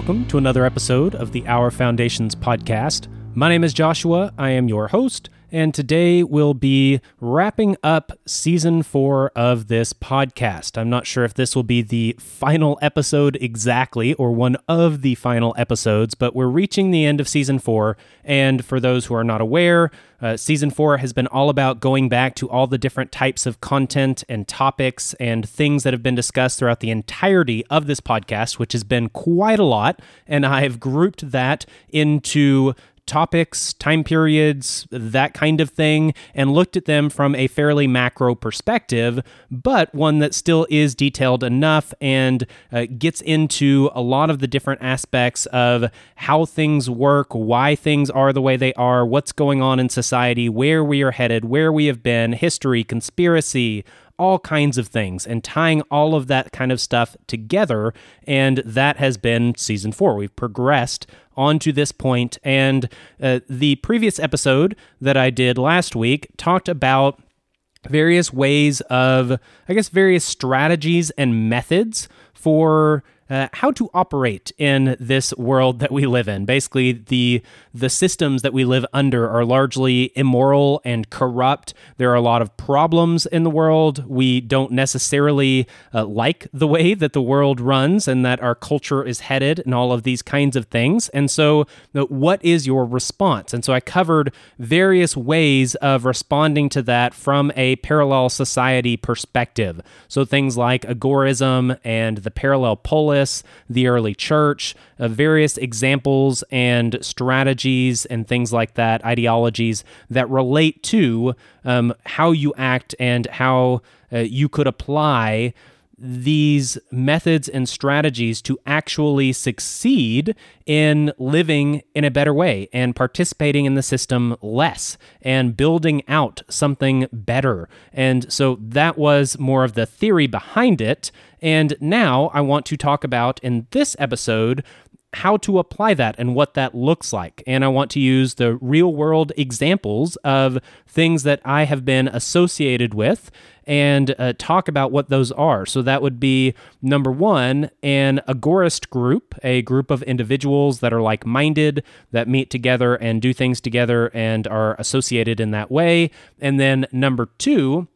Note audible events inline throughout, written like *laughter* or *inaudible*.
welcome to another episode of the Our Foundations podcast. My name is Joshua. I am your host, and today we'll be wrapping up season four of this podcast. I'm not sure if this will be the final episode exactly or one of the final episodes, but we're reaching the end of season four. And for those who are not aware, uh, season four has been all about going back to all the different types of content and topics and things that have been discussed throughout the entirety of this podcast, which has been quite a lot. And I've grouped that into topics, time periods, that kind of thing, and looked at them from a fairly macro perspective, but one that still is detailed enough and uh, gets into a lot of the different aspects of how things work, why things are the way they are, what's going on in society, where we are headed, where we have been, history, conspiracy, all kinds of things and tying all of that kind of stuff together. And that has been season four. We've progressed on to this point. And uh, the previous episode that I did last week talked about various ways of, I guess, various strategies and methods for uh, how to operate in this world that we live in. Basically, the the systems that we live under are largely immoral and corrupt. There are a lot of problems in the world. We don't necessarily uh, like the way that the world runs and that our culture is headed, and all of these kinds of things. And so, what is your response? And so, I covered various ways of responding to that from a parallel society perspective. So, things like agorism and the parallel polis the early church, uh, various examples and strategies and things like that, ideologies that relate to um, how you act and how uh, you could apply these methods and strategies to actually succeed in living in a better way and participating in the system less and building out something better. And so that was more of the theory behind it. And now I want to talk about in this episode how to apply that and what that looks like. And I want to use the real world examples of things that I have been associated with and uh, talk about what those are. So that would be number one, an agorist group, a group of individuals that are like minded, that meet together and do things together and are associated in that way. And then number two,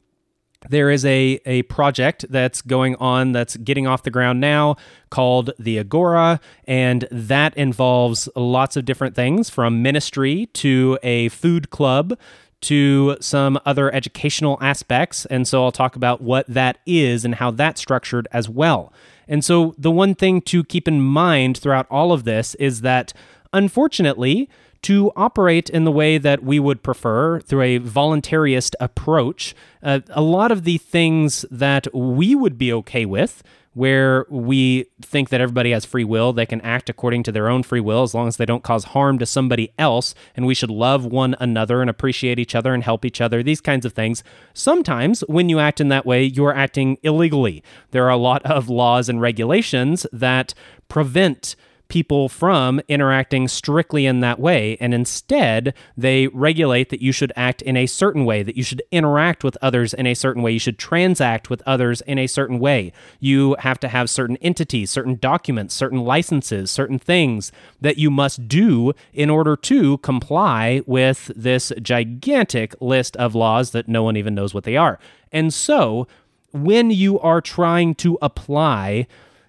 there is a, a project that's going on that's getting off the ground now called the Agora, and that involves lots of different things from ministry to a food club to some other educational aspects. And so I'll talk about what that is and how that's structured as well. And so the one thing to keep in mind throughout all of this is that unfortunately, to operate in the way that we would prefer through a voluntarist approach, uh, a lot of the things that we would be okay with where we think that everybody has free will, they can act according to their own free will as long as they don't cause harm to somebody else, and we should love one another and appreciate each other and help each other, these kinds of things. Sometimes when you act in that way, you're acting illegally. There are a lot of laws and regulations that prevent people from interacting strictly in that way. And instead, they regulate that you should act in a certain way, that you should interact with others in a certain way, you should transact with others in a certain way. You have to have certain entities, certain documents, certain licenses, certain things that you must do in order to comply with this gigantic list of laws that no one even knows what they are. And so, when you are trying to apply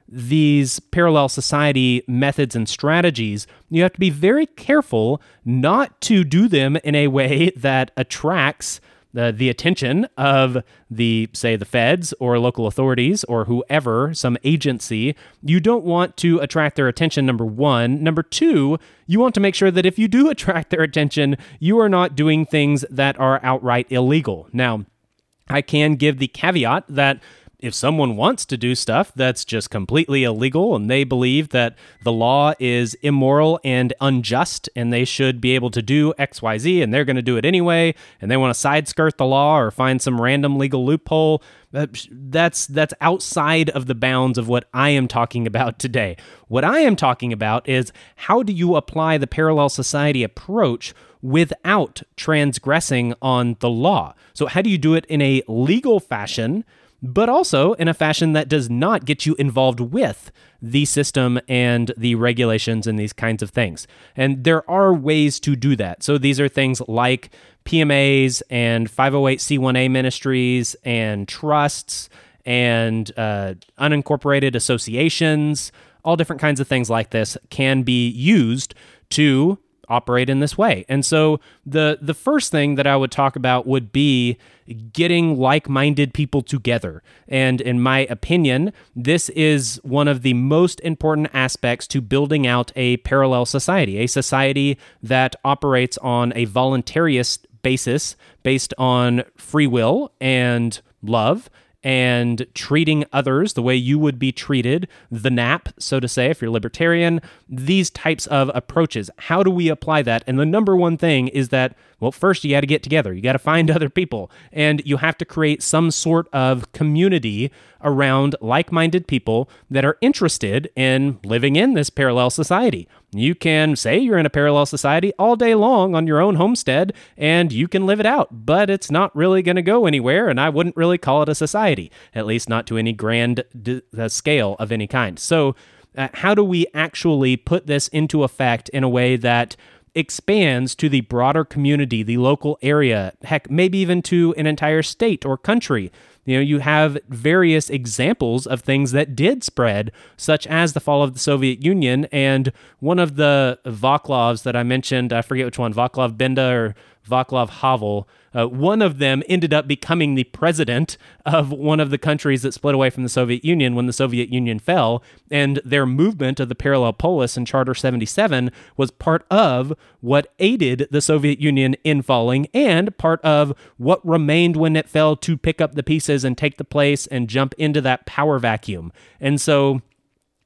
these parallel society methods and strategies, you have to be very careful not to do them in a way *laughs* that attracts the, the attention of the, say, the feds or local authorities or whoever, some agency. You don't want to attract their attention, number one. Number two, you want to make sure that if you do *laughs* attract their attention, you are not doing things that are outright illegal. Now, I can give the caveat that if someone wants to do stuff that's just completely illegal and they believe that the law is immoral and unjust and they should be able to do XYZ and they're going to do it anyway and they want to side skirt the law or find some random legal loophole, that's that's outside of the bounds of what I am talking about today. What I am talking about is how do you apply the parallel society approach without transgressing on the law? So how do you do it in a legal fashion? But also in a fashion that does not get you involved with the system and the regulations and these kinds of things. And there are ways to do that. So these are things like PMAs and 508c1a ministries and trusts and uh, unincorporated associations, all different kinds of things like this can be used to operate in this way. And so the the first thing that I would talk about would be getting like-minded people together. And in my opinion, this is one of the most important aspects to building out a parallel society, a society that operates on a voluntarist basis based on free will and love and treating others the way you would be treated, the NAP, so to say, if you're libertarian, these types of approaches. How do we apply that? And the number one thing is that, well, first you got to get together, you got to find *laughs* other people, and you have to create some sort of community around like minded people that are interested in living in this parallel society. You can say you're in a parallel society all day long on your own homestead and you can live it out, but it's not really going to go anywhere. And I wouldn't really call it a society, at least not to any grand d- uh, scale of any kind. So, uh, how do we actually put this into effect in a way that expands to the broader community, the local area, heck, maybe even to an entire state or country? You know, you have various examples of things that did spread, such as the fall of the Soviet Union. And one of the Vaclavs that I mentioned, I forget which one, Vaclav Benda or Vaclav Havel, uh, one of them ended up becoming the president of one of the countries that split away from the Soviet Union when the Soviet Union fell. And their movement of the Parallel Polis and Charter 77 was part of what aided the Soviet Union in falling and part of what remained when it fell to pick up the pieces and take the place and jump into that power vacuum. And so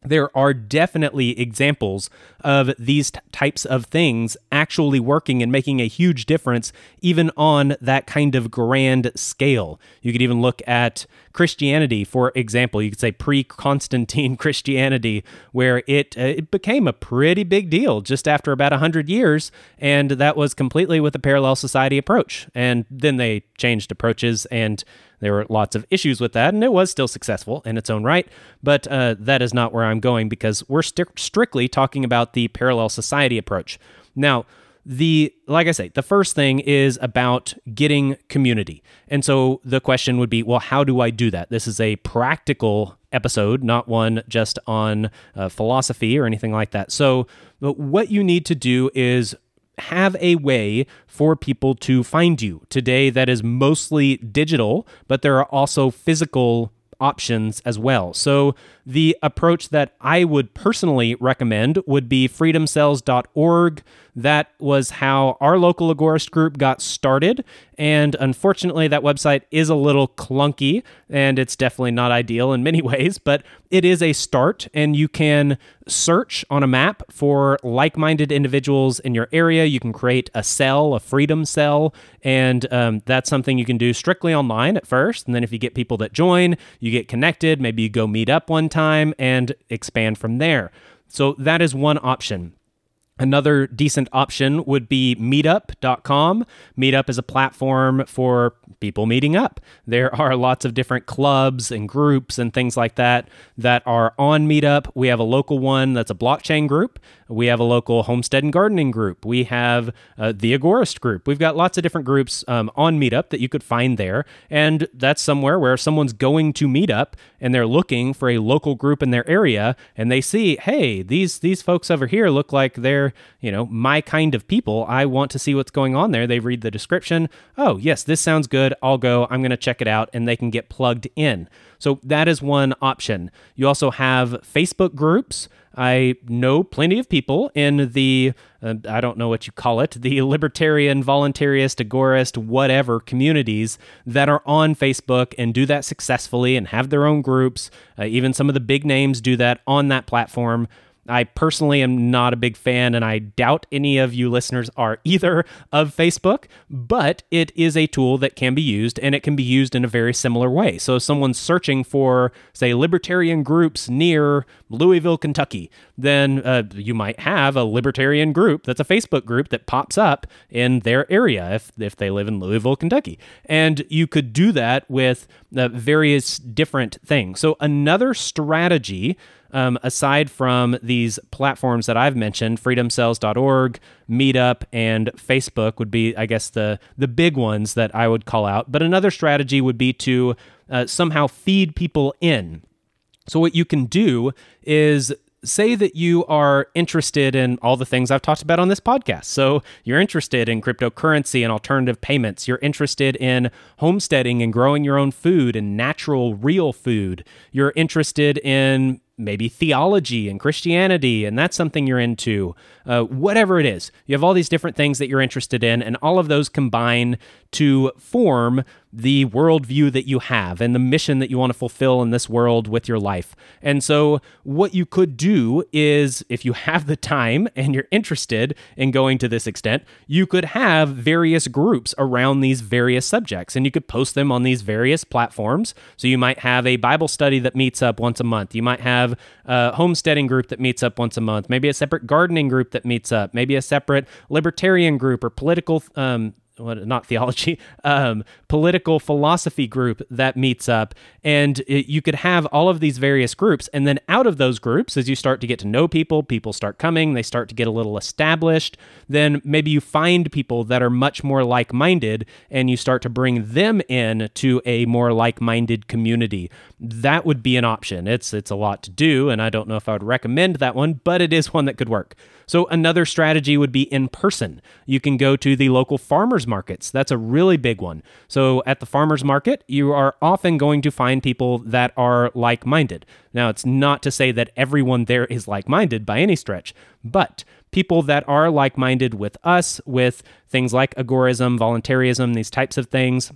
there are definitely examples of these t- types of things actually working and making a huge difference, even on that kind of grand scale. You could even look at Christianity, for example. You could say pre Constantine *laughs* Christianity, where it, uh, it became a pretty big deal just after about 100 years, and that was completely with a parallel society approach. And then they changed approaches and there were lots of issues with that, and it was still successful in its own right. But uh, that is not where I'm going because we're st- strictly talking about the parallel society approach. Now, the like I say, the first thing is about getting community. And so the question would be, well, how do I do that? This is a practical episode, not one just on uh, philosophy or anything like that. So what you need to do is have a way for people to find you. Today, that is mostly digital, but there are also physical options as well. So, the approach that I would personally recommend would be freedomcells.org. That was how our local Agorist group got started. And unfortunately, that website is a little clunky and it's definitely not ideal in many *laughs* ways, but it is a start. And you can search on a map for like minded individuals in your area. You can create a cell, a freedom cell. And um, that's something you can do strictly online at first. And then if you get people that join, you get connected. Maybe you go meet up one time and expand from there. So that is one option. Another decent option would be meetup.com. Meetup is a platform for people meeting up. There are lots of different clubs and groups and things like that that are on Meetup. We have a local one that's a blockchain group. We have a local homestead and gardening group. We have uh, the Agorist group. We've got lots of different groups um, on Meetup that you could find there. And that's somewhere where someone's going to Meetup and they're looking for a local group in their area and they see, hey, these these folks over here look like they're, you know, my kind of people. I want to see what's going on there. They read the description. Oh, yes, this sounds good. I'll go. I'm going to check it out and they can get plugged in. So that is one option. You also have Facebook groups. I know plenty of people in the, uh, I don't know what you call it, the *laughs* libertarian, voluntarist, agorist, whatever communities that are on Facebook and do that successfully and have their own groups. Uh, even some of the big names do that on that platform. I personally am not a big fan, and I doubt any of you listeners are either of Facebook, but it is a tool that can be used and it can be used in a very similar way. So, if someone's searching for, say, libertarian groups near Louisville, Kentucky, then uh, you might have a libertarian group that's a Facebook group that pops up in their area if, if they live in Louisville, Kentucky. And you could do that with uh, various different things. So, another strategy um, aside from these platforms that I've mentioned, freedomcells.org, Meetup, and Facebook would be, I guess, the the big ones that I would call out. But another strategy would be to uh, somehow feed people in. So what you can do is say that you are interested in all the things I've talked about on this podcast. So, you're interested in cryptocurrency and alternative payments. You're interested in homesteading and growing your own food and natural, real food. You're interested in maybe theology and Christianity, and that's something you're into, uh, whatever it is. You have all these different things that you're interested in, and all of those combine to form the worldview that you have and the mission that you want to fulfill in this world with your life. And so, what you could do is, if you have the time and you're interested in going to this extent, you could have various groups around these various subjects and you could post them on these various platforms. So, you might have a Bible study that meets up once a month. You might have a homesteading group that meets up once a month, maybe a separate gardening group that meets up, maybe a separate libertarian group or political um, what not theology *laughs* um, political philosophy group that meets up. And it, you could have all of these various groups. And then out of those groups as you start to get to know people people start coming they start to get a little established then maybe you find people that are much more like-minded and you start to bring them in to a more like-minded community. That would be an option. It's it's a lot to do and i don't know if i would recommend that one but it is one that could work. So another strategy would be in person. You can go to the local farmers markets. That's a really big one. So at the farmers market, you are often going to find people that are like-minded. Now, it's not to say that everyone there is like-minded by any stretch, but people that are like-minded with us with things like agorism, voluntarism, these types of things,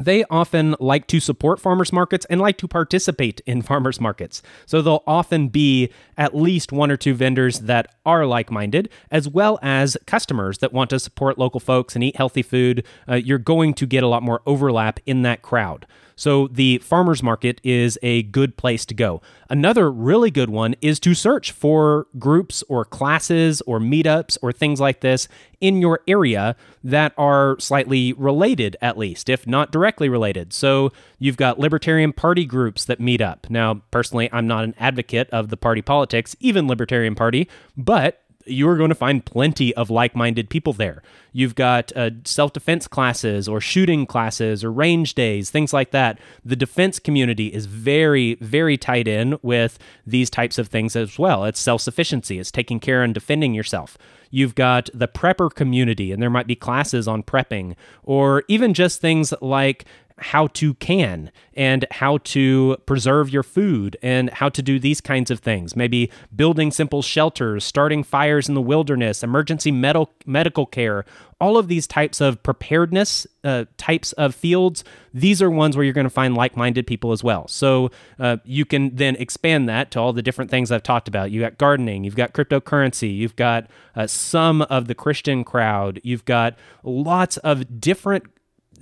they often like to support farmers markets and like to participate in *laughs* farmers markets. So they'll often be at least one or two vendors that are like minded, as well as customers that want to support local folks and eat healthy food. Uh, you're going to get a lot more overlap in that crowd. So the farmers market is a good place to go. Another really good one is to search for groups or classes or meetups or things like this in your area that are slightly related, at least, if not directly related. So you've got Libertarian Party groups that meet up. Now, personally, I'm not an advocate of the party politics, even Libertarian Party, but you are going to find plenty of like minded people there. You've got uh, self defense classes or shooting classes or range days, things like that. The defense community is very, very tied in with these types of things as well. It's self sufficiency, it's taking care and defending yourself. You've got the prepper community, and there might be classes on prepping, or even just things like how to can and how to preserve your food and how to do these kinds of things. Maybe building simple shelters, starting fires in the wilderness, emergency medical medical care, all of these types of preparedness uh, types of fields, these are ones where you're going to find like minded people as well. So uh, you can then expand that to all the different things I've talked about. You got gardening, you've got cryptocurrency, you've got uh, some of the Christian crowd, you've got lots of different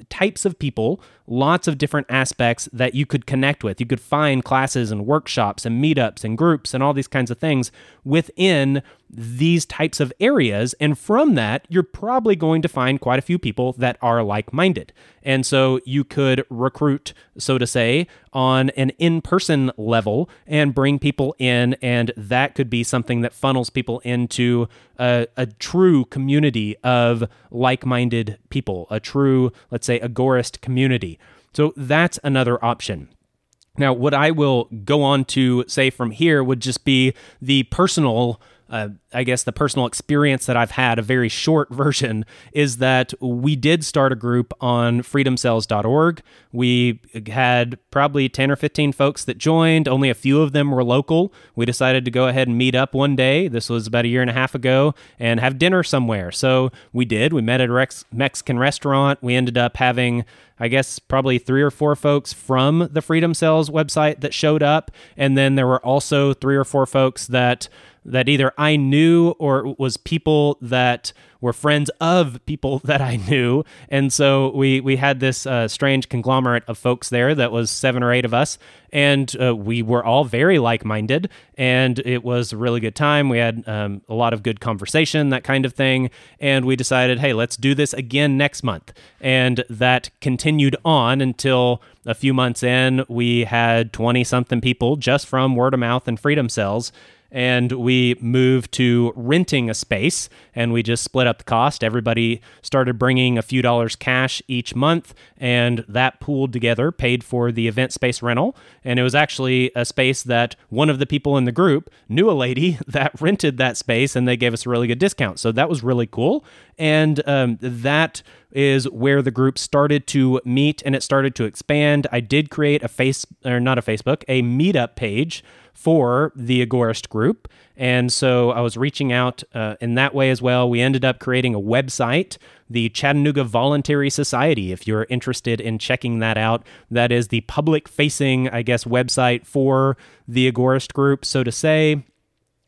types of people, lots of different aspects that you could connect with. You could find classes and workshops and meetups and groups and all these kinds of things within these types of areas. And from that, you're probably going to find quite a few people that are like minded. And so you could recruit, so to say, on an in person level and bring people in. And that could be something that funnels people into a, a true community of like minded people, a true, let's say, agorist community. So that's another option. Now, what I will go on to say from here would just be the personal uh, I guess the personal experience that I've had, a very short *laughs* version, is that we did start a group on freedomcells.org. We had probably 10 or 15 folks that joined, only a few of them were local. We decided to go ahead and meet up one day. This was about a year and a half ago and have dinner somewhere. So we did. We met at a Mexican restaurant. We ended up having I guess probably three or four folks from the Freedom Cells website that showed up. And then there were also three or four folks that that either I knew or was people that were friends of people *laughs* that I knew. And so we we had this uh, strange conglomerate of folks there that was seven or eight of us, and uh, we were all very like minded, and it was a really good time. We had um, a lot of good conversation, that kind of thing, and we decided, hey, let's do this again next month, and that continued on until a few months in, we had 20 something people just from word of mouth and freedom cells and we moved to renting a space and we just split up the cost. Everybody started bringing a few dollars cash each month, and that pooled together paid for the event space rental. And it was actually a space that one of the people in the group knew a lady *laughs* that rented that space, and they gave us a really good discount. So that was really cool. And um, that is where the group started to meet and it started to expand. I did create a face or not a Facebook, a meetup page for the Agorist group. And so I was reaching out uh, in that way as well. We ended up creating a website, the Chattanooga Voluntary Society. If you're interested in checking that out, that is the public facing, I guess, website for the Agorist group, so to say.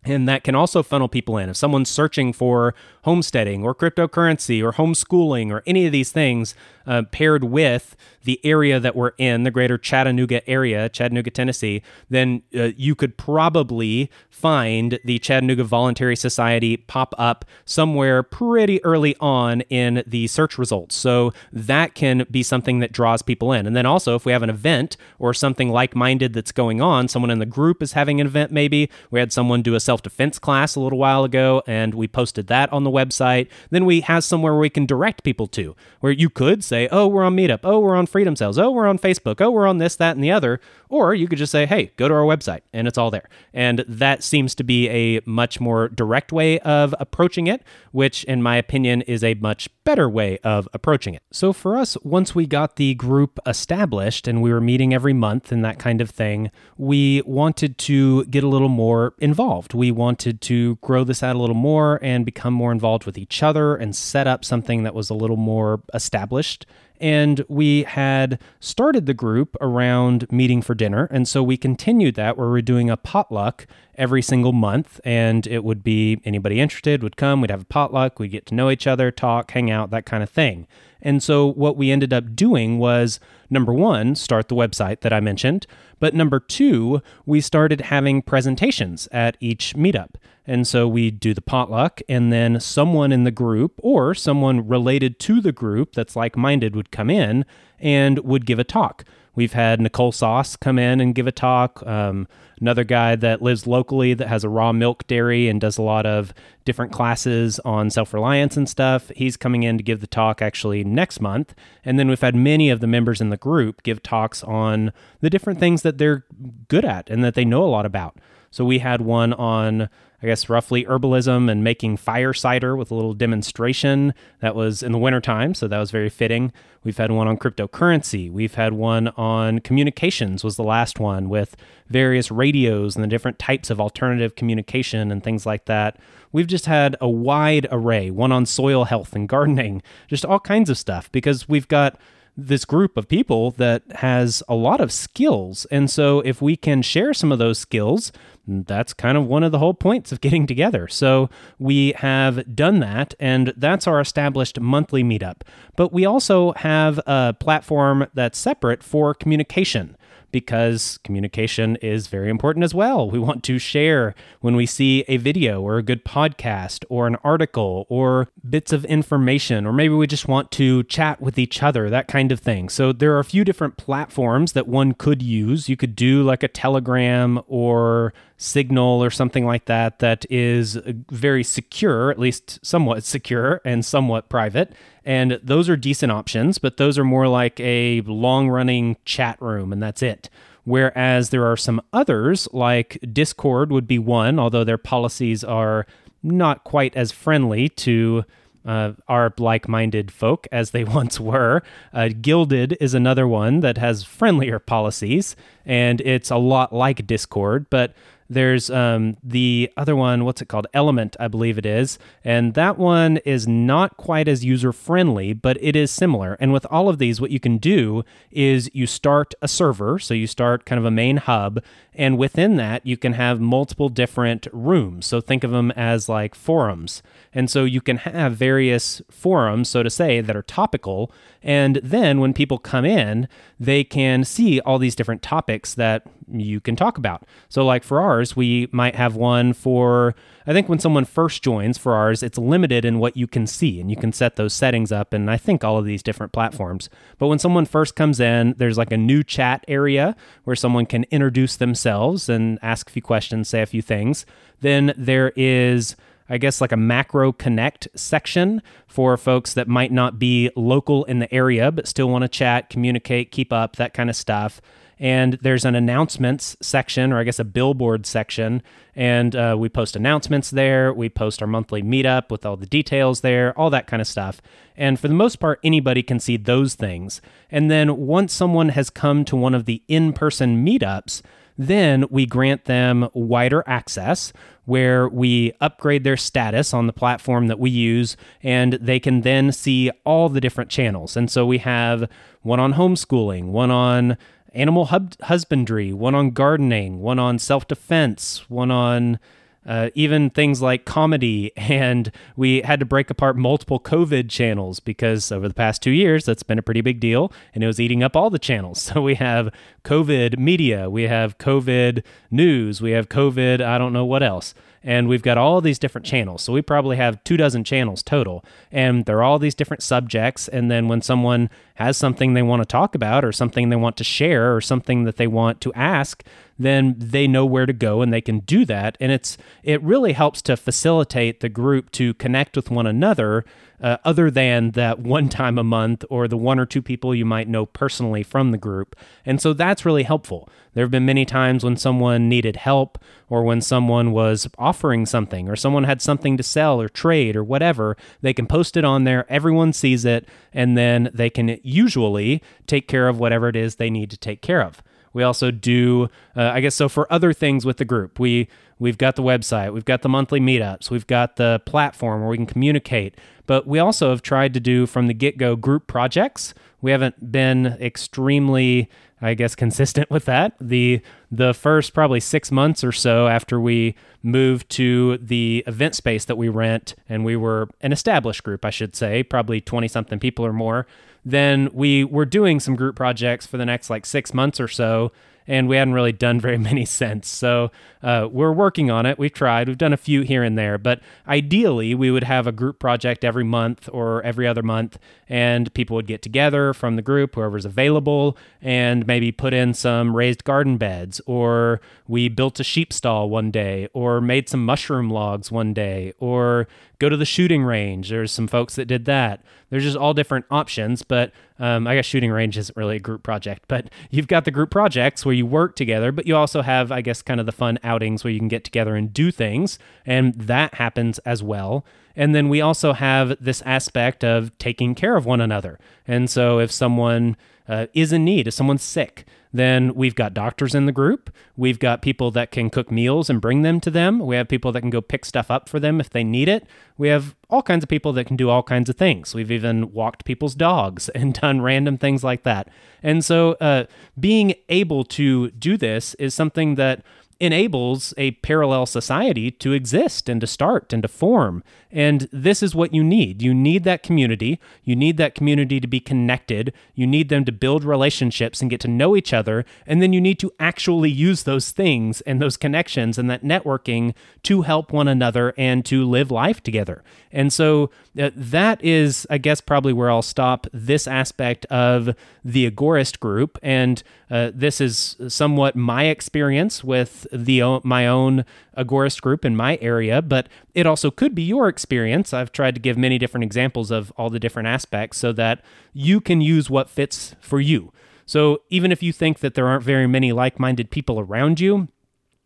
And that can also funnel people in. If someone's searching for homesteading or cryptocurrency or homeschooling or any of these things uh, paired with the area that we're in, the greater Chattanooga area, Chattanooga, Tennessee, then uh, you could probably find the Chattanooga Voluntary Society pop up somewhere pretty early on in the search results. So that can be something that draws people in. And then also, if we have an event or something like minded that's going on, someone in the group is having an event, maybe. We had someone do a self defense class a little while ago, and we posted that on the website. Then we have somewhere where we can direct people to, where you could say, oh, we're on Meetup. Oh, we're on Freedom Cells. Oh, we're on Facebook. Oh, we're on this, that, and the other. Or you could just say, hey, go to our website, and it's all there. And that seems to be a much more direct way of approaching it, which, in my opinion, is a much better way of approaching it. So for us, once we got the group established and we were meeting every month and that kind of thing, we wanted to get a little more involved. We wanted to grow this out a little more and become more involved with each other and set up something that was a little more established and we had started the group around meeting for dinner. And so we continued that where we're doing a potluck every single month. And it would be anybody interested would come, we'd have a potluck, we'd get to know each other, talk, hang out, that kind of thing. And so what we ended up doing was number one, start the website that I mentioned. But number two, we started having presentations at each meetup. And so we'd do the potluck, and then someone in the group or someone related to the group that's like minded would come in and would give a talk. We've had Nicole Sauce come in and give a talk. Um, another guy that lives locally that has a raw milk dairy and does a lot of different classes on self reliance and stuff. He's coming in to give the talk actually next month. And then we've had many of the members in the group give talks on the different things that they're good at and that they know a lot about. So we had one on I guess, roughly herbalism and making fire cider with a little demonstration. That was in the wintertime, so that was very fitting. We've had one on cryptocurrency. We've had one on communications, was the last one, with various radios and the different types of alternative communication and things like that. We've just had a wide array, one on soil health and gardening, just all kinds of stuff, because we've got this group of people that has a lot of skills. And so if we can share some of those skills, that's kind of one of the whole points of getting together. So we have done that, and that's our established monthly meetup. But we also have a platform that's separate for communication because communication is very important as well. We want to share when we see a video or a good podcast or an article or bits of information, or maybe we just want to chat with each other, that kind of thing. So there are a few different platforms that one could use. You could do like a Telegram or Signal or something like that that is very secure, at least somewhat secure and somewhat private. And those are decent options, but those are more like a long running chat room, and that's it. Whereas there are some others, like Discord would be one, although their policies are not quite as friendly to uh, are like minded folk as they *laughs* once were. Uh, Guilded is another one that has friendlier policies, and it's a lot like Discord, but there's um, the other one, what's it called? Element, I believe it is. And that one is not quite as user friendly, but it is similar. And with all of these, what you can do is you start a server. So you start kind of a main hub. And within that, you can have multiple different rooms. So think of them as like forums. And so you can have various forums, so to say, that are topical. And then when people come in, they can see all these different topics that you can talk about. So, like for ours, we might have one for, I think when someone first joins for ours, it's limited in what you can see, and you can set those settings up and I think all of these different platforms. But when someone first comes in, there's like a new chat area where someone can introduce themselves and ask a few questions, say a few things. Then there is I guess like a macro connect section for folks that might not be local in the area but still want to chat, communicate, keep up, that kind of stuff. And there's an announcements section, or I guess a billboard section. And uh, we post announcements there. We post our monthly meetup with all the details there, all that kind of stuff. And for the most part, anybody can see those things. And then once someone has come to one of the in person meetups, then we grant them wider access where we upgrade their status on the platform that we use and they can then see all the different channels. And so we have one on homeschooling, one on animal hub- husbandry, one on gardening, one on self defense, one on uh, even things like comedy. *laughs* And we had to break apart multiple COVID channels because over the past two years, that's been a pretty big deal. And it was eating up all the channels. *laughs* So we have COVID media, we have COVID news, we have COVID, I don't know what else and we've got all these different channels. So we probably have two dozen channels total, and they're all these different subjects. And then when someone has something they want to talk about, or something they want to share, or something that they want to ask, then they know where to go and they can do that. And it's it really helps to facilitate the group to connect with one another uh, other than that *laughs* one time a month or the one or two people you might know personally from the group. And so that's really helpful. There have been many times when someone needed help or when someone was offering something or someone had something to sell or trade or whatever. They can post it on there, everyone sees it, and then they can usually take care of whatever it is they need to take care of. We also do, uh, I guess, so for other things with the group, we we've got the website, we've got the monthly meetups, we've got the platform where we can communicate. But we also have tried to do from the get go group projects. We haven't been extremely, I guess, consistent with that. The the first probably six months or so after we moved to the event space that we rent, and we were an established group, I should say, probably twenty something people or more. Then we were doing some group projects for the next like six months or so and we hadn't really done very *laughs* many since. So uh, we're working on it. We've tried. We've done a few here and there, but ideally we would have a group project every month or every other month, and people would get together from the group, whoever's available, and maybe put in some raised garden beds, or we built a sheep stall one day, or made some mushroom logs one day, or go to the shooting range. There's some folks that did that. There's just all different options, but um, I guess shooting range isn't really a group project, but you've got the group projects where you work together, but you also have, I guess, kind of the fun outings where you can get together and do things, and that happens as well. And then we also have this aspect of taking care of one another. And so if someone uh, is in need, if someone's sick, then we've got doctors in the group. We've got people that can cook meals and bring them to them. We have people that can go pick stuff up for them if they need it. We have all kinds of people that can do all kinds of things. We've even walked people's dogs *laughs* and done random things like that. And so, uh, being able to do this is something that enables a parallel society to exist and to start and to form. And this is what you need. You need that community. You need that community to be connected. You need them to build relationships and get to know each other. And then you need to actually use those things and those connections and that networking to help one another and to live life together. And so uh, that is, I guess, probably where I'll stop this aspect of the Agorist group. And uh, this is somewhat my experience with the my own agorist group in my area, but it also could be your experience. I've tried to give many different examples of all the different aspects so that you can use what fits for you. So even if you think that there aren't very many like-minded people around you,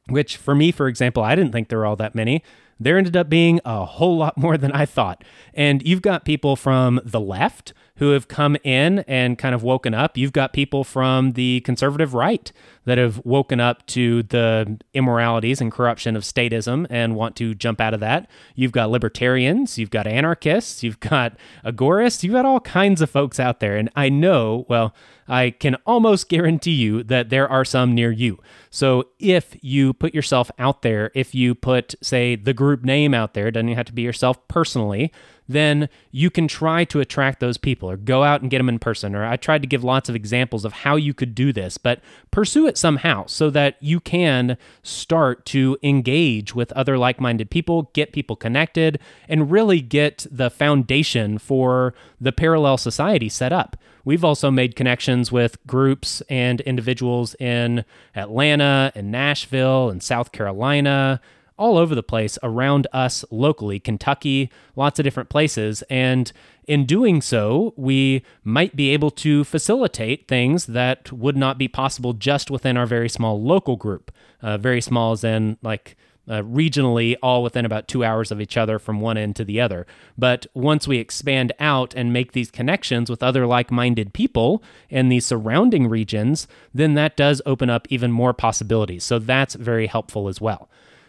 which for me, for example, I didn't think there were all that many. There ended up being a whole lot more than I thought. And you've got people from the left who have come in and kind of woken up. You've got people from the conservative right that have woken up to the immoralities and corruption of statism and want to jump out of that. You've got libertarians, you've got anarchists, you've got agorists, you've got all kinds of folks out there. And I know, well, I can almost guarantee you that there are some near you. So if you put yourself out there, if you put, say, the group name out there, doesn't have to be yourself personally, then you can try to attract those people or go out and get them in person. Or I tried to give lots of examples of how you could do this, but pursue it somehow so that you can start to engage with other like minded people, get people connected, and really get the foundation for the parallel society set up. We've also made connections with groups and individuals in Atlanta and Nashville and South Carolina, all over the place around us locally, Kentucky, lots of different places. And in doing so, we might be able to facilitate things that would not be possible just within our very small local group. Uh, very small as in like uh, regionally, all within about two hours of each other from one end to the other. But once we expand out and make these connections with other like minded people in the surrounding regions, then that does open up even more possibilities. So that's very helpful as well.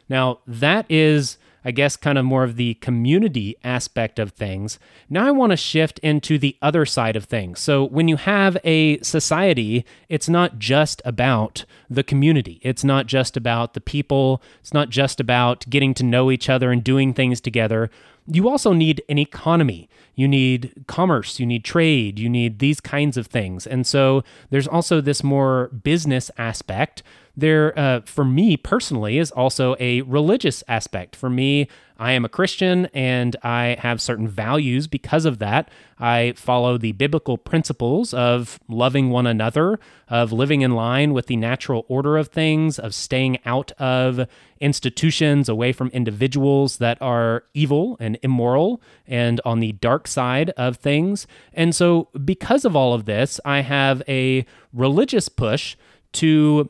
Now, that is, I guess, kind of more of the community aspect of things. Now, I want to shift into the other side of things. So, when you have a society, it's not just about the community, it's not just about the people, it's not just about getting to know each other and doing things together. You also need an economy. You need commerce, you need trade, you need these kinds of things. And so there's also this more business aspect there, uh, for me personally, is also a religious aspect. For me, I am a Christian and I have certain values because of that. I follow the biblical principles of loving one another, of living in line with the natural order of things, of staying out of institutions, away from individuals that are evil and immoral and on the dark side of things. And so, because of all of this, I have a religious push to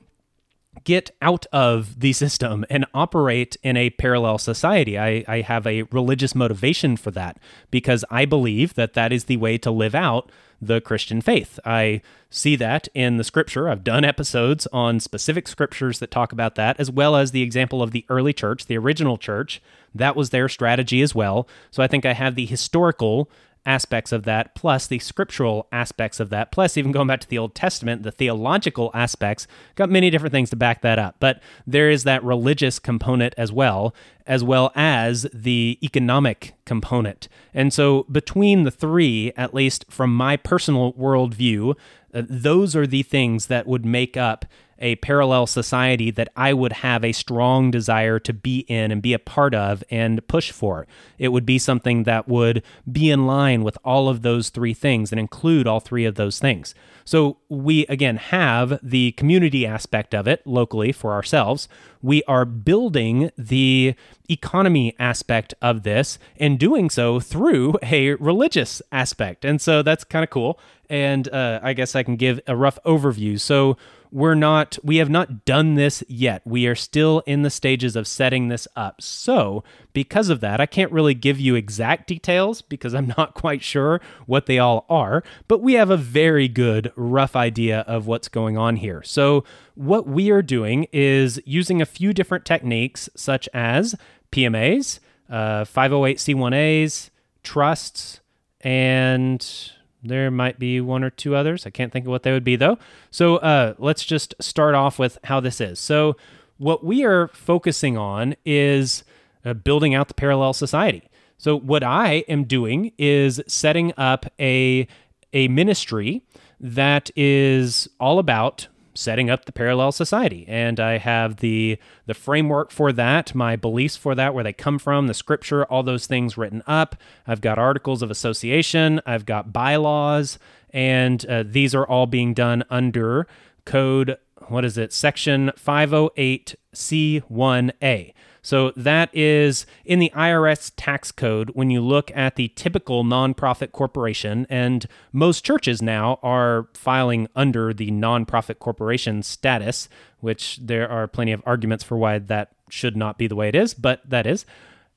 get out of the system and operate in a parallel society. I, I have a religious motivation for that because I believe that that is the way to live out the Christian faith. I see that in the scripture. I've done episodes on specific scriptures that talk about that, as well as the example of the early church, the original church. That was their strategy as well. So I think I have the historical aspects of that, plus the scriptural aspects of that, plus even going back to the Old Testament, the theological aspects, got many different things to back that up. But there is that religious component as well, as well as the economic component. And so between the three, at least from my personal worldview, uh, those are the things that would make up a parallel society that I would have a strong desire to be in and be a part of and push for. It would be something that would be in line with all of those three things and include all three of those things. So we again have the community aspect of it locally for ourselves. We are building the economy aspect of this and doing so through *laughs* a religious aspect. And so that's kind of cool. And uh, I guess I can give a rough overview. So we're not we have not done this yet. We are still in the stages of setting this up. So, because of that, I can't really give you exact details because I'm *laughs* not quite sure what they all are, but we have a very good rough idea of what's going on here. So, what we are doing is using a few different techniques such as PMAs, uh, 508c1as, trusts, and there might be one or two others. I can't think of what they would be though. So uh, let's just start off with how this is. So, what we are focusing on is uh, building out the parallel society. So, what I am doing is setting up a, a ministry that is all about setting up the parallel society. And i have the the framework for that my beliefs for that where they come from the scripture all those things written up. I've got articles of association i've got bylaws and uh, these are all being done under code what is it? Section 508c1a so that is in the IRS tax code when you look at the typical nonprofit corporation, and most churches now are filing under the nonprofit corporation status, which there are plenty of arguments for why that should not be the way it is, but that is.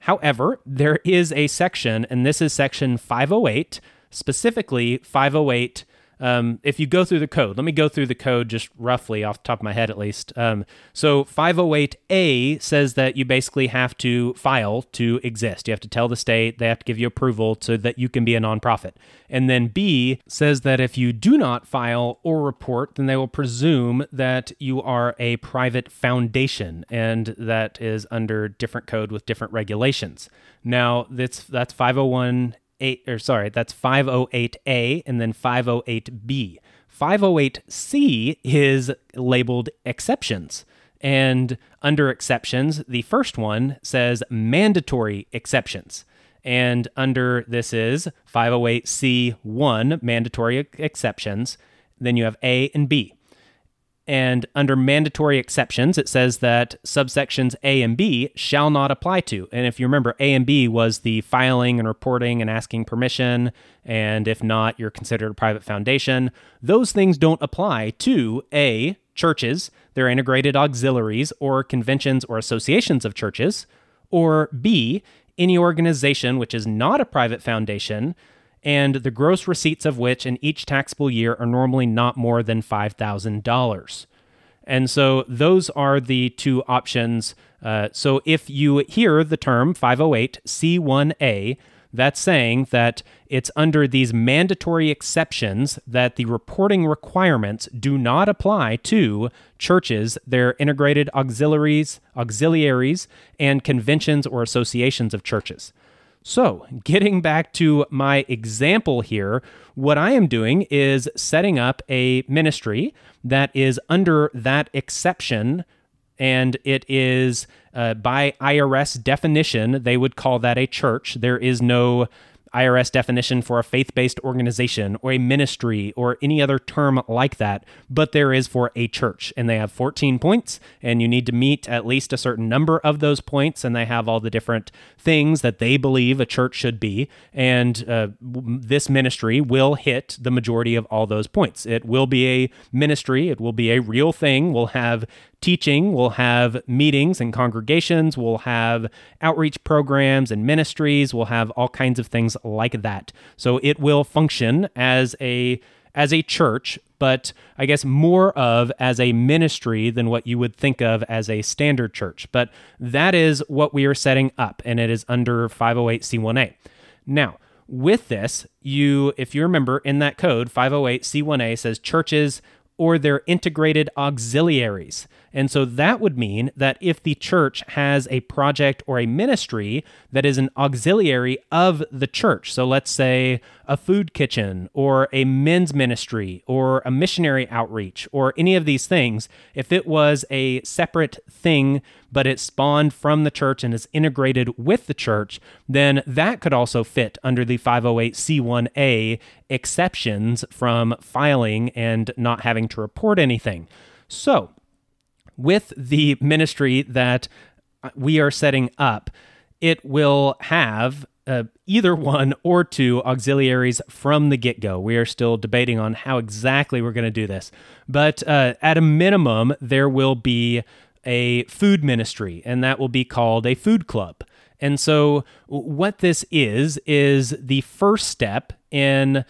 However, there is a section, and this is section 508, specifically 508 um, if you go through the code, let me go through the code just roughly off the top of my head at least. Um, so 508A says that you basically have to file to exist. You have to tell the state, they have to give you approval so that you can be a nonprofit. And then B says that if you do not file or report, then they will presume that you are a private foundation, and that is under different code with different regulations. Now, that's that's 501 Oh eight or sorry, that's 508A and then 508B. 508C is labeled exceptions. And under exceptions, the first one says mandatory exceptions. And under this is 508C1, mandatory exceptions. Then you have A and B. And under mandatory exceptions, it says that subsections A and B shall not apply to. And if you remember, A and B was the filing and reporting and asking permission. And if not, you're considered a private foundation. Those things don't apply to A, churches, their integrated auxiliaries, or conventions or associations of churches, or B, any organization which is not a private foundation and the gross receipts of which in each taxable year are normally not more than $5,000. And so those are the two options. Uh, so if you hear the term 508 C1A, that's saying that it's under these mandatory exceptions that the reporting requirements do not apply to churches, their integrated auxiliaries, auxiliaries, and conventions or associations of churches. So, getting back to my example here, what I am doing is setting up a ministry that is under that exception, and it is uh, by IRS definition, they would call that a church. There is no IRS definition for a faith based organization or a ministry or any other term like that, but there is for a church. And they have 14 points, and you need to meet at least a certain number of those points. And they have all the different things that they believe a church should be. And uh, this ministry will hit the majority of all those points. It will be a ministry, it will be a real thing. We'll have teaching, we'll have meetings and congregations, we'll have outreach programs and ministries, we'll have all kinds of things like that. So it will function as a as a church, but I guess more of as a ministry than what you would think of as a standard church. But that is what we are setting up, and it is under 508C1A. Now, with this, you, if you remember in that code, 508C1A says churches or their integrated auxiliaries. And so that would mean that if the church has a project or a ministry that is an auxiliary of the church, so let's say a food kitchen or a men's ministry or a missionary outreach or any of these things, if it was a separate thing but it spawned from the church and is integrated with the church, then that could also fit under the 508c1a exceptions from filing and not having to report anything. So, with the ministry that we are setting up, it will have uh, either one or two auxiliaries from the get go. We are still debating on how exactly we're going to do this. But uh, at a minimum, there will be a food ministry, and that will be called a food club. And so, what this is, is the first step in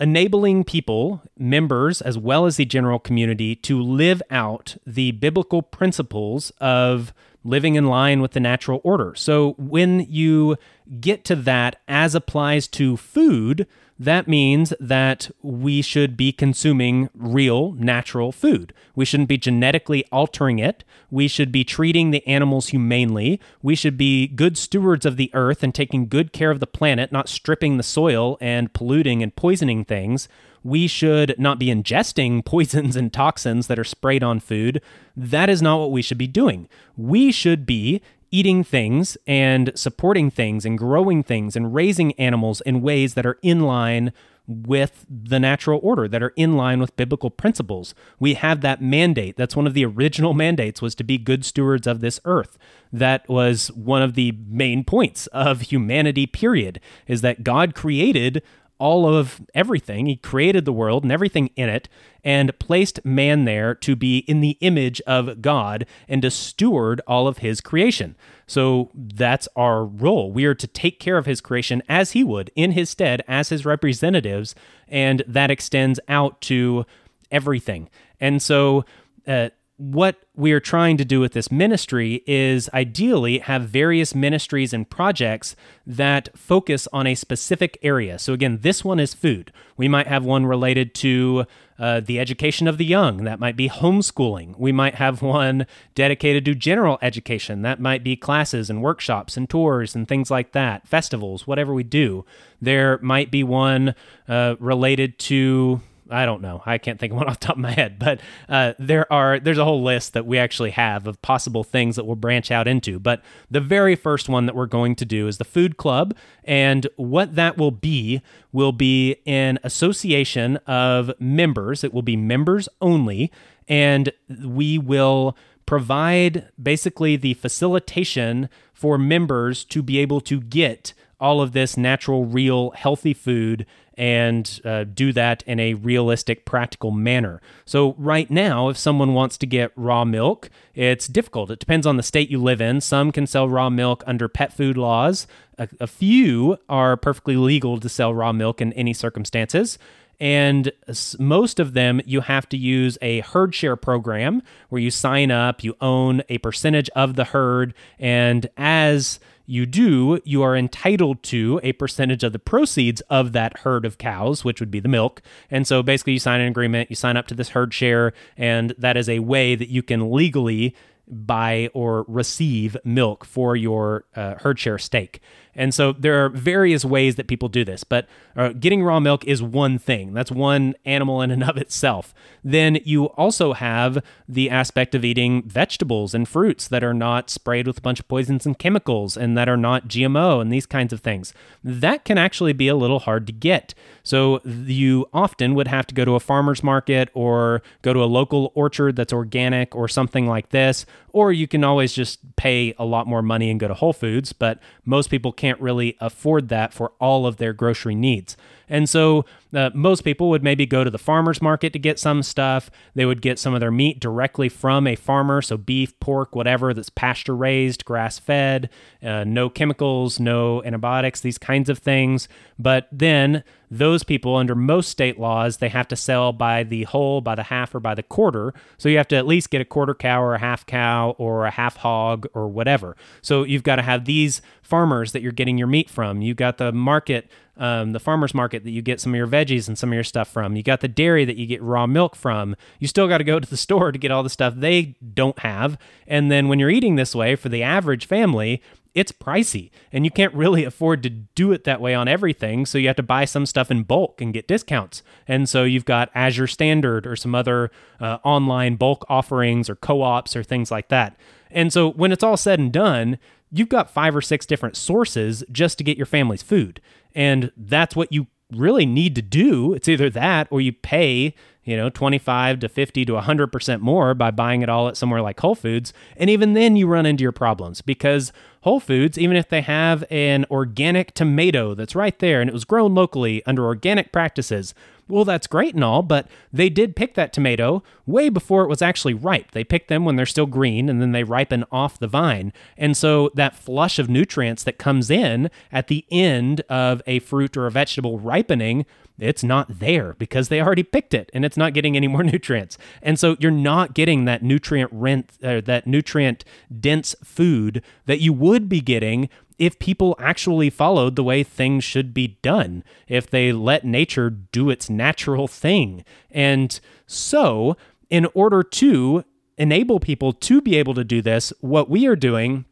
enabling people, members, as well as the general community, to live out the biblical principles of living in line with the natural order. So when you get to that as applies to food, that means that we should be consuming real, natural food. We shouldn't be genetically altering it. We should be treating the animals humanely. We should be good stewards of the earth and taking good care of the planet, not stripping the soil and polluting and poisoning things. We should not be ingesting *laughs* poisons and toxins that are sprayed on food. That is not what we should be doing. We should be eating things and supporting things and growing things and raising animals in ways that are in line with the natural order that are in line with biblical principles. We have that mandate. That's one of the original *laughs* mandates was to be good stewards of this earth. That was one of the main points of humanity period is that God created all of everything. He created the world and everything in it and placed man there to be in the image of God and to steward all of his creation. So that's our role. We are to take care of his creation as he would in his stead as his representatives, and that extends out to everything. And so, uh, what we are trying to do with this ministry is ideally have various ministries and projects that focus on a specific area. So, again, this one is food. We might have one related to uh, the education of the young. That might be homeschooling. We might have one dedicated to general education. That might be classes and workshops and tours and things like that, festivals, whatever we do. There might be one uh, related to I don't know. I can't think of one *laughs* off the top of my head, but uh, there are there's a whole list that we actually have of possible things that we'll branch out into. But the very first one that we're going to do is the food club, and what that will be will be an association of members. It will be members only, and we will provide basically the facilitation for members to be able to get all of this natural, real, healthy food and uh, do that in a realistic, practical manner. So, right now, if someone wants to get raw milk, it's difficult. It depends on the state you live in. Some can sell raw milk under pet food laws, a, a few are perfectly legal to sell raw milk in any circumstances. And most of them, you have to use a herd share program where you sign up, you own a percentage of the herd, and as you do, you are entitled to a percentage of the proceeds of that herd of cows, which would be the milk. And so basically, you sign an agreement, you sign up to this herd share, and that is a way that you can legally buy or receive milk for your uh, herd share stake. And so there are various ways that people do this, but uh, getting raw milk is one thing. That's one animal in and of itself. Then you also have the aspect of eating vegetables and fruits that are not sprayed with a bunch of poisons and chemicals and that are not GMO and these kinds of things. That can actually be a little hard to get. So you often would have to go to a farmer's market or go to a local orchard that's organic or something like this, or you can always just pay a lot more money and go to Whole Foods, but most people can't really afford that for all of their grocery needs. And so uh, most people would maybe go to the farmer's market to get some stuff. They would get some of their meat directly from a farmer, so beef, pork, whatever that's pasture raised, grass fed, uh, no chemicals, no antibiotics, these kinds of things. But then those people, under most state laws, they have to sell by the whole, by the half, or by the quarter. So you have to at least get a quarter cow or a half cow or a half hog or whatever. So you've got to have these farmers that you're getting your meat from. You got the market um, the farmer's market that you get some of your veggies and some of your stuff from. You got the dairy that you get raw milk from. You still got to go to the *laughs* store to get all the stuff they don't have. And then when you're eating this way for the average family, it's pricey and you can't really afford to do it that way on everything. So you have to buy some stuff in bulk and get discounts. And so you've got Azure Standard or some other uh, online bulk offerings or co ops or things like that. And so when it's all said and done, you've got five or six different sources just to get your family's food. And that's what you really need to do. It's either that or you pay, you know, 25 to 50 to 100% more by buying it all at somewhere like Whole Foods. And even then you run into your problems because Whole Foods, even if they have an organic tomato that's right there and it was grown locally under organic practices, well, that's great and all, but they did pick that tomato way before it was actually ripe. They pick them when they're still green and then they ripen off the vine. And so that flush of nutrients that comes in at the end of a fruit or a vegetable ripening it's not there because they already picked it and it's not getting any more *laughs* nutrients. And so you're not getting that nutrient rent uh, that nutrient dense food that you would be getting if people actually followed the way things should be done, if they let nature do its natural thing. And so, in order to enable people to be able to do this, what we are doing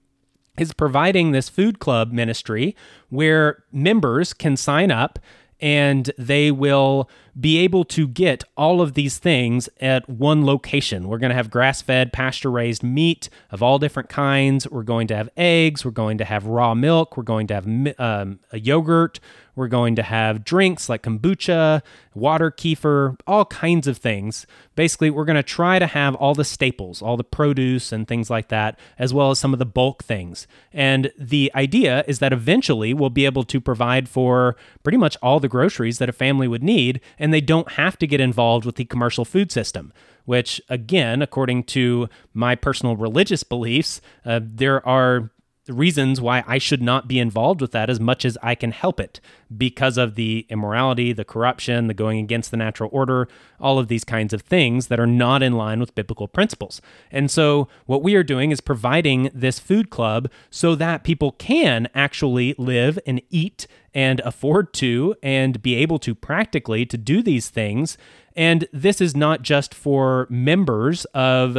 is providing this food club ministry where members can sign up and they will be able to get all of these things at one location. We're going to have grass fed, pasture raised meat of all different kinds. We're going to have eggs. We're going to have raw milk. We're going to have um, a yogurt. We're going to have drinks like kombucha, water, kefir, all kinds of things. Basically, we're going to try to have all the staples, all the produce and things like that, as well as some of the bulk things. And the idea is that eventually we'll be able to provide for pretty much all the groceries that a family would need, and they don't have to get involved with the commercial food system which, again, according to my personal religious beliefs, uh, there are reasons why I should not be involved with that as much as I can help it because of the immorality, the corruption, the going against the natural order, all of these kinds of things that are not in line with biblical principles. And so, what we are doing is providing this food club so that people can actually live and eat and afford to and be able to practically to do these things. And this is not just for members of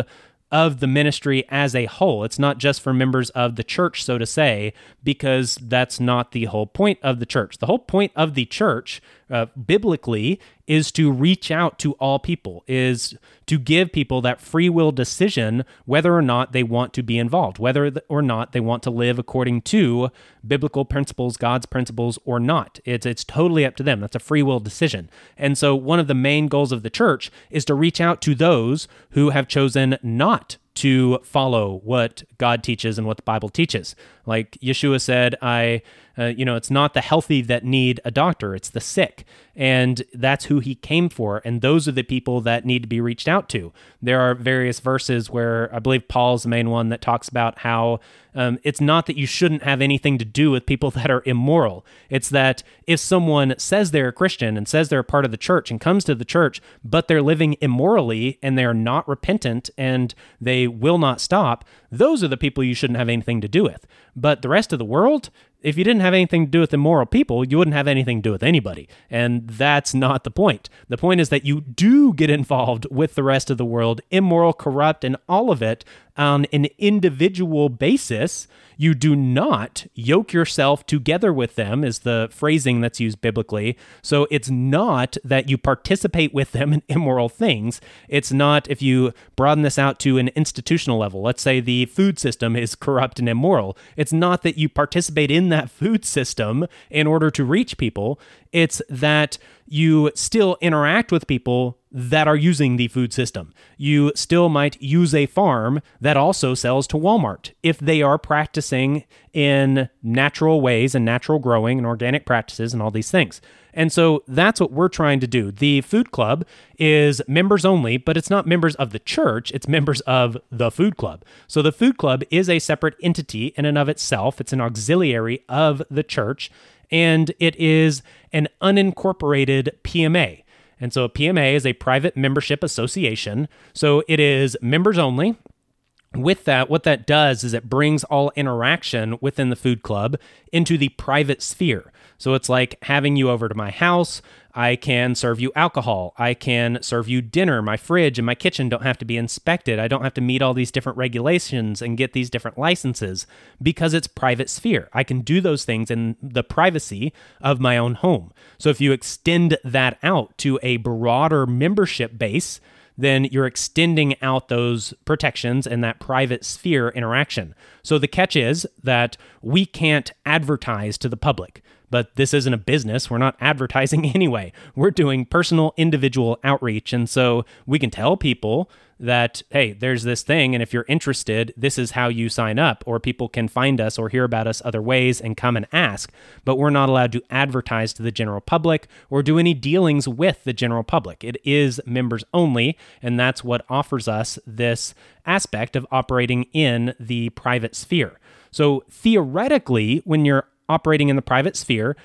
of the ministry as a whole. It's not just for members of the church, so to say, because that's not the whole point of the church. The whole point of the church, uh, biblically, is to reach out to all people, is to give people that free will decision whether or not they want to be involved, whether or not they want to live according to biblical principles, God's principles, or not. It's, it's totally up to them. That's a free will decision. And so, one of the main goals of the church is to reach out to those who have chosen not to follow what God teaches and what the Bible teaches. Like Yeshua said, I, uh, you know, it's not the healthy that need a doctor, it's the sick. And that's who he came for. And those are the people that need to be reached out to. There are various verses where I believe Paul's the main one that talks about how um, it's not that you shouldn't have anything to do with people *laughs* that are immoral. It's that if someone says they're a Christian and says they're a part of the church and comes to the church, but they're living immorally and they're not repentant and they will not stop, those are the people you shouldn't have anything to do with. But the rest of the world, if you didn't have anything to do with immoral people, you wouldn't have anything to do with anybody. And that's not the point. The point is that you do get involved with the rest of the world, immoral, corrupt, and all of it on an individual basis. You do not yoke yourself together with them, is the phrasing that's used biblically. So it's not that you participate with them in immoral things. It's not if you broaden this out to an institutional level. Let's say the food system is corrupt and immoral. It's not that you participate in that food system in order to reach people. It's that you still interact with people that are using the food system. You still might use a farm that also sells to Walmart if they are practicing in natural ways and natural growing and organic practices and all these things. And so that's what we're trying to do. The food club is members only, but it's not members of the church, it's members of the food club. So the food club is a separate entity in and of itself, it's an auxiliary of the church, and it is an unincorporated PMA. And so a PMA is a private membership association. So it is members only with that, what that does is it brings all interaction within the food club into the private sphere. So it's like having you over to my house. I can serve you alcohol. I can serve you dinner. My fridge and my kitchen don't have to be inspected. I don't have to meet all these different regulations and get these different licenses because it's private sphere. I can do those things in the privacy of my own home. So if you extend that out to a broader membership base, then you're extending out those protections and that private sphere interaction. So the catch is that we can't advertise to the public. But this isn't a business. We're not advertising *laughs* anyway. We're doing personal, individual outreach. And so we can tell people that, hey, there's this thing. And if you're interested, this is how you sign up. Or people can find us or hear about us other ways and come and ask. But we're not allowed to advertise to the general public or do any dealings with the general public. It is members only. And that's what offers us this aspect of operating in the private sphere. So theoretically, when you're operating in the private sphere,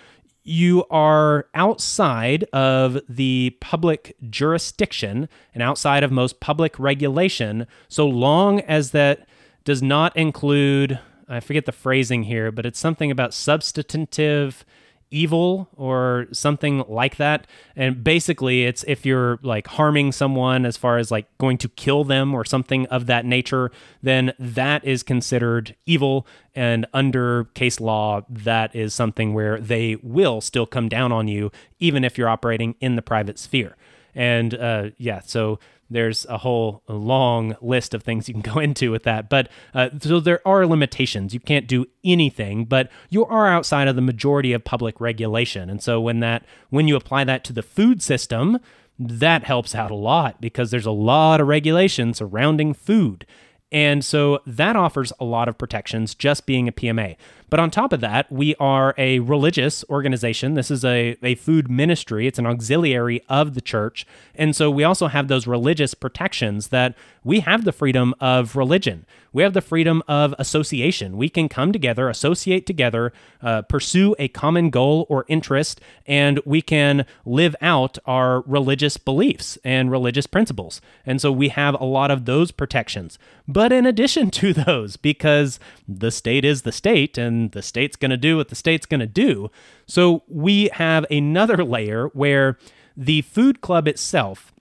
you are outside of the public jurisdiction and outside of most public regulation, so long as that does not include, I forget the phrasing here, but it's something about substantive evil or something like that. And basically, it's if you're like harming someone as far as like going to kill them or something of that nature, then that is considered evil. And under case law, that is something where they will still come down on you, even if you're operating in the private sphere. And uh, yeah, so there's a whole long list of things you can *laughs* go into with that. But uh, so there are limitations. You can't do anything, but you are outside of the majority of public regulation. And so when that when you apply that to the food system, that helps out a lot because there's a lot of regulation surrounding food. And so that offers a lot of protections just being a PMA. But on top of that, we are a religious organization. This is a, a food ministry, it's an auxiliary of the church. And so we also have those religious protections that we have the freedom of religion. We have the freedom of association. We can come together, associate together, uh, pursue a common goal or interest, and we can live out our religious beliefs and religious principles. And so we have a lot of those protections. But in addition *laughs* to those, because the state is the state and the state's going to do what the state's going to do, so we have another *laughs* layer where the food club itself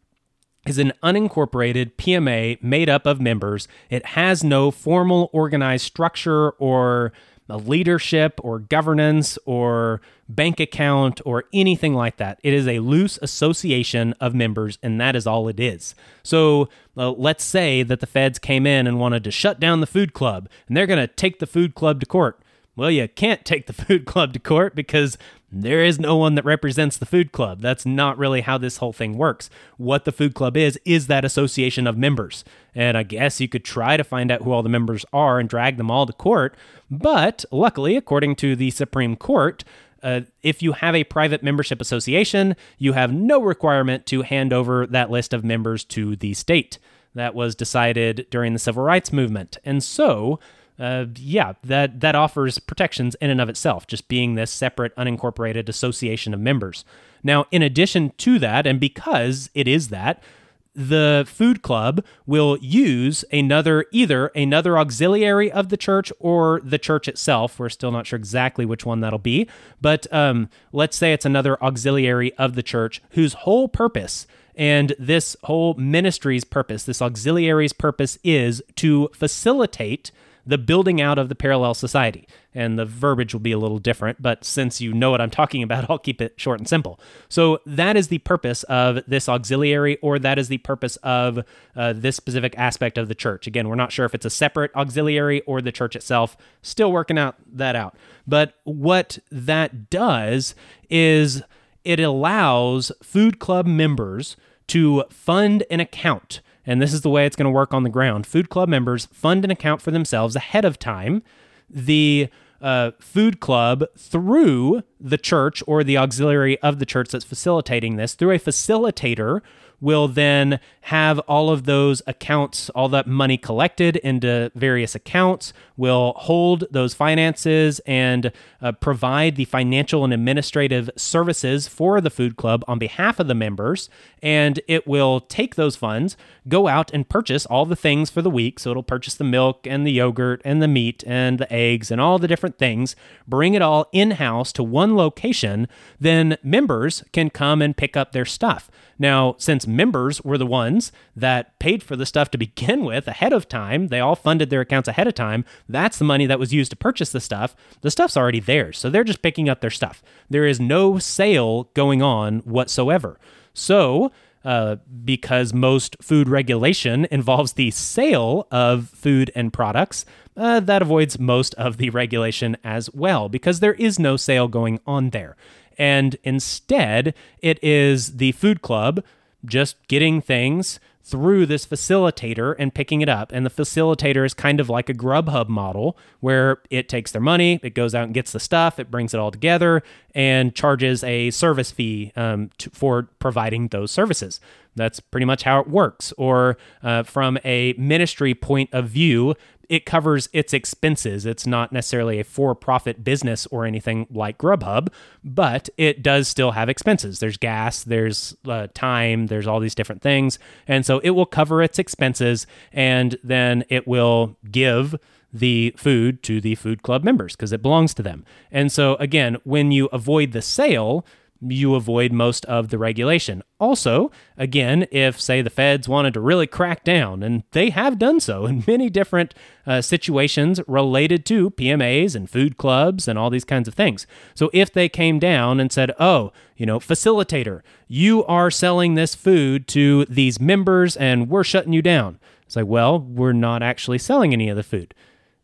is an unincorporated PMA made up of members. It has no formal organized structure or leadership or governance or bank account or anything like that. It is a loose association of members, and that is all it is. So uh, let's say that the feds came in and wanted to shut down the food club, and they're going to take the food club to court. Well, you can't take the *laughs* food club to court because there is no one that represents the food club. That's not really how this whole thing works. What the food club is, is that association of members. And I guess you could try to find out who all the members are and drag them all to court. But luckily, according to the Supreme Court, uh, if you have a private membership association, you have no requirement to hand over that list of members to the state. That was decided during the civil rights movement. And so, uh, yeah, that that offers protections in and of itself, just being this separate, unincorporated association of members. Now, in addition to that, and because it is that, the food club will use another either another auxiliary of the church or the church itself. We're still not sure exactly which one that'll be, but um, let's say it's another auxiliary of the church whose whole purpose and this whole ministry's purpose, this auxiliary's purpose, is to facilitate the building out of the parallel society. And the verbiage will be a little different, but since you know what I'm talking about, *laughs* I'll keep it short and simple. So, that is the purpose of this auxiliary, or that is the purpose of uh, this specific aspect of the church. Again, we're not sure if it's a separate auxiliary or the church itself. Still working out that out. But what that does is it allows food club members to fund an account and this is the way it's going to work on the ground. Food club members fund an account for themselves ahead of time. The uh, food club through the church or the auxiliary of the church that's facilitating this through a facilitator will then have all of those accounts, all that money collected into various accounts, will hold those finances and uh, provide the financial and administrative services for the food club on behalf of the members. And it will take those funds, go out and purchase all the things for the week. So it'll purchase the milk and the yogurt and the meat and the eggs and all the different things, bring it all in house to one location. Then members can come and pick up their stuff. Now, since members were the ones that paid for the stuff to begin with ahead of time, they all funded their accounts ahead of time. That's the money that was used to purchase the stuff. The stuff's already theirs. So they're just picking up their stuff. There is no sale going on whatsoever. So, uh, because most food regulation *laughs* involves the sale of food and products, uh, that avoids most of the regulation as well, because there is no sale going on there. And instead, it is the food club just getting things through this facilitator and picking it up. And the facilitator is kind of like a Grubhub model where it takes their money, it goes out and gets the stuff, it brings it all together, and charges a service fee um, to, for providing those services. That's pretty much how it works. Or uh, from a ministry point of view, it covers its expenses. It's not necessarily a for profit business or anything like Grubhub, but it does still have expenses. There's gas, there's uh, time, there's all these different things. And so it will cover its expenses and then it will give the food to the food club members because it belongs to them. And so, again, when you avoid the sale, you avoid most of the regulation. Also, again, if, say, the feds wanted to really crack down, and they have done so in many different uh, situations related to PMAs and food clubs and all these kinds of things. So, if they came down and said, oh, you know, facilitator, you are selling this food to these members and we're shutting you down. It's like, well, we're not actually selling any of the food.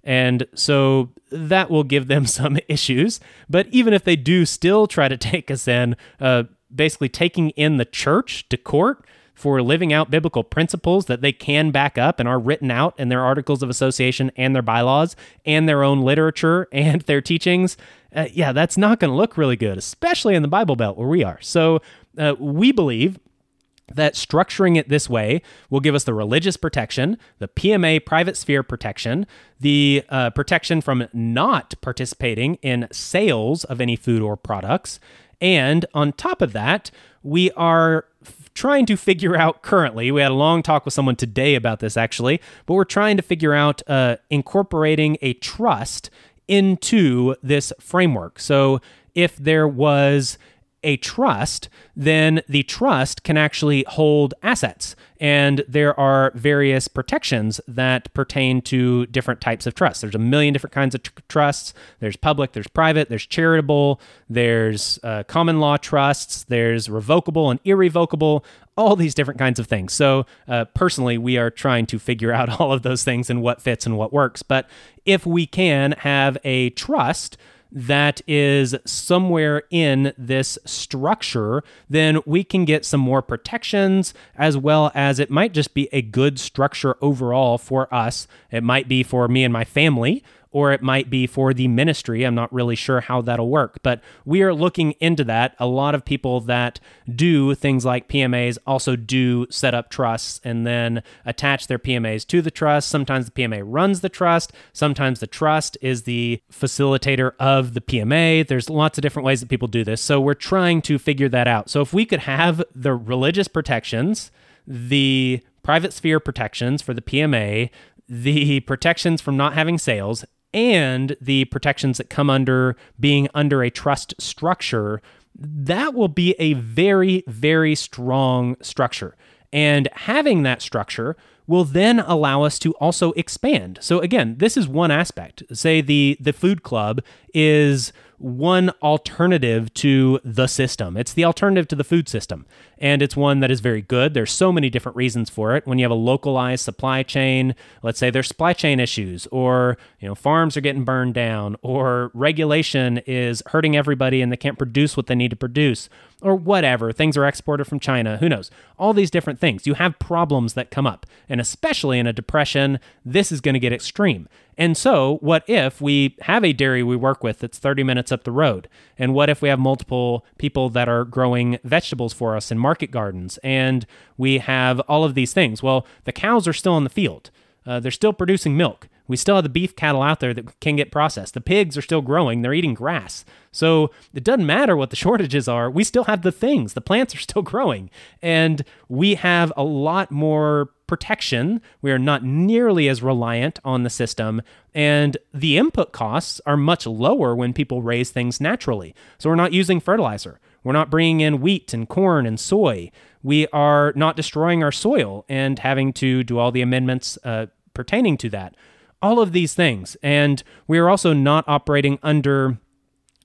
And so that will give them *laughs* some issues. But even if they do still try to *laughs* take us in, uh, basically taking in the church to court for living out biblical principles that they can back up and are written out in their articles of association and their bylaws and their own literature *laughs* and their teachings, uh, yeah, that's not going to look really good, especially in the Bible Belt where we are. So uh, we believe that structuring it this way will give us the religious protection, the PMA private sphere protection, the uh, protection from not participating in sales of any food or products. And on top of that, we are trying to figure out currently, we had a long talk with someone today about this actually, but we're trying to figure out uh, incorporating a trust into this framework. So if there was a trust, then the trust can actually hold assets. And there are various protections that pertain to different types of trusts. There's a million different kinds of tr- trusts. There's public, there's private, there's charitable, there's uh, common law trusts, there's revocable and irrevocable, all these different kinds of things. So, uh, personally, we are trying to figure out *laughs* all of those things and what fits and what works. But if we can have a trust, that is somewhere in this structure, then we can get some more protections as well as it might just be a good structure overall for us. It might be for me and my family or it might be for the ministry. I'm not really sure how that'll work, but we are looking into that. A lot of people that do things like PMAs also do set up trusts and then attach their PMAs to the trust. Sometimes the PMA runs the trust, sometimes the trust is the facilitator of the PMA. There's lots of different ways that people do this. So we're trying to figure that out. So if we could have the religious protections, the private sphere protections for the PMA, the protections from not having sales, and the protections that come under being under a trust structure, that will be a very, very strong structure. And having that structure will then allow us to also expand. So again, this is one aspect. Say the the food club is one alternative to the system. It's the alternative to the food system, and it's one that is very good. There's so many different reasons for it. When you have a localized supply chain, let's say there's supply chain issues, or you know farms are getting burned down, or regulation is hurting everybody and they can't produce what they need to produce, or whatever. Things are exported from China. Who knows? All these different things. You have problems that come up, and especially in a depression, this is going to get extreme. And so, what if we have a dairy we work with that's 30 minutes up the road? And what if we have multiple people that are growing vegetables for us in market gardens? And we have all of these things. Well, the cows are still in the field, uh, they're still producing milk. We still have the beef cattle out there that can get processed. The pigs are still growing, they're eating grass. So it doesn't matter what the *laughs* shortages are, we still have the things. The plants are still growing. And we have a lot more protection. We are not nearly as reliant on the system. And the input costs are much lower when people raise things naturally. So we're not using fertilizer. We're not bringing in wheat and corn and soy. We are not destroying our soil and having to do all the amendments uh, pertaining to that all of these things. And we are also not operating under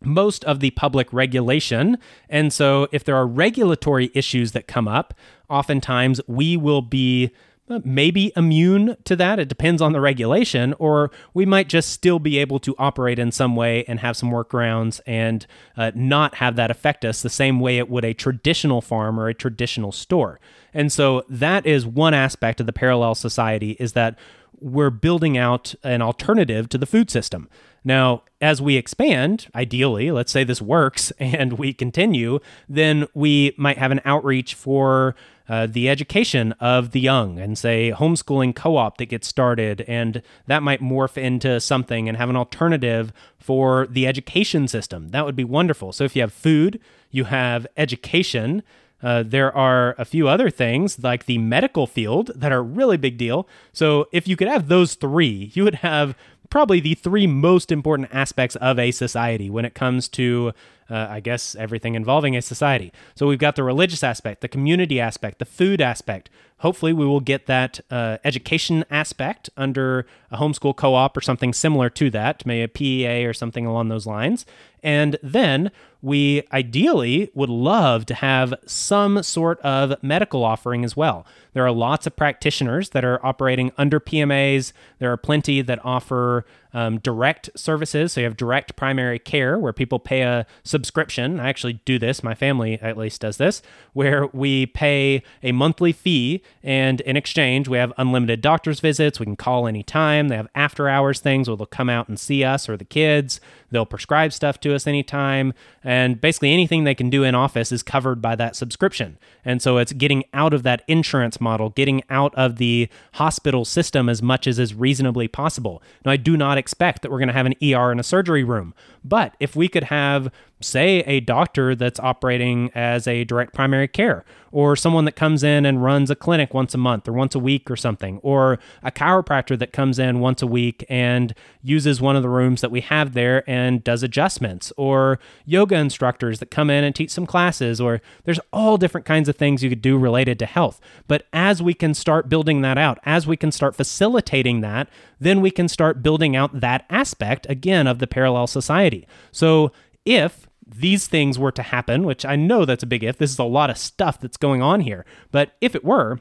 most of the public regulation. And so, if there are regulatory issues that come up, oftentimes we will be uh, maybe immune to that. It depends on the regulation, or we might just still be able to operate in some way and have some workarounds and uh, not have that affect us the same way it would a traditional farm or a traditional store. And so that is one aspect of the parallel society is that we're building out an alternative to the food system. Now, as we expand, ideally, let's say this works *laughs* and we continue, then we might have an outreach for uh, the education of the young and say homeschooling co-op that gets started and that might morph into something and have an alternative for the education system that would be wonderful so if you have food you have education uh, there are a few other things like the medical field that are really big deal. So if you could have those three, you would have probably the three most important aspects of a society when it comes to uh, I guess, everything involving a society. So we've got the religious aspect, the community aspect, the food aspect. Hopefully, we will get that uh, education aspect under a homeschool co op or something similar to that, maybe a PEA or something along those lines. And then we ideally would love to have some sort of medical offering as well. There are lots of practitioners that are operating under PMAs. There are plenty that offer um, direct services. So you have direct primary care where people pay a subscription. I actually do this, my family at least does this, where we pay a monthly fee and in exchange we have unlimited doctor's visits. We can call anytime. They have after hours things where they'll come out and see us or the kids. They'll prescribe stuff to us anytime. And basically anything they can do in office is covered by that subscription. And so it's getting out of that insurance model, getting out of the hospital system as much as is reasonably possible. Now, I do not expect that we're going to have an ER in a surgery room, but if we could have say a doctor that's operating as a direct primary care or someone that comes in and runs a clinic once a month or once a week or something or a chiropractor that comes in once a week and uses one of the rooms that we have there and does adjustments or yoga instructors that come in and teach some classes or there's all different kinds of things you could do related to health. But as we can start building that out as we can start facilitating that then we can start building out that aspect again of the parallel society. So if these things were to happen, which I know that's a big if, this is a lot of stuff that's going on here, but if it were,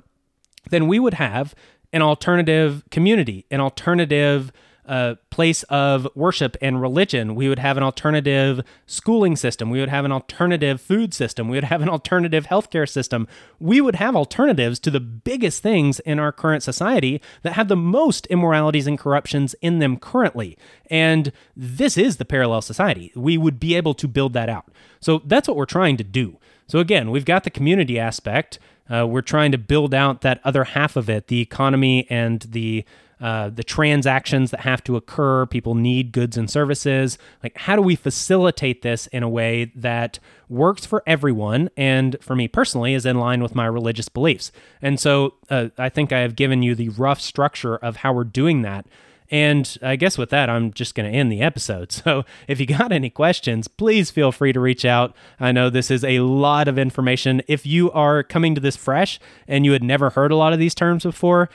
then we would have an alternative community, an alternative uh, place of worship and religion. We would have an alternative schooling system. We would have an alternative food system. We would have an alternative healthcare system. We would have alternatives to the biggest things in our current society that have the most immoralities and corruptions in them currently. And this is the parallel society. We would be able to build that out. So that's what we're trying to do. So again, we've got the community aspect. Uh, we're trying to build out that other half of it, the economy and the uh, the transactions that have to occur. People need goods and services. Like, how do we facilitate this in a way that works for everyone and for me personally is in line with my religious beliefs? And so uh, I think I have given you the rough structure of how we're doing that. And I guess with that, I'm just going to end the episode. *laughs* So if you got any questions, please feel free to reach out. I know this is a lot of information. If you are coming to this fresh and you had never heard a lot of these terms before,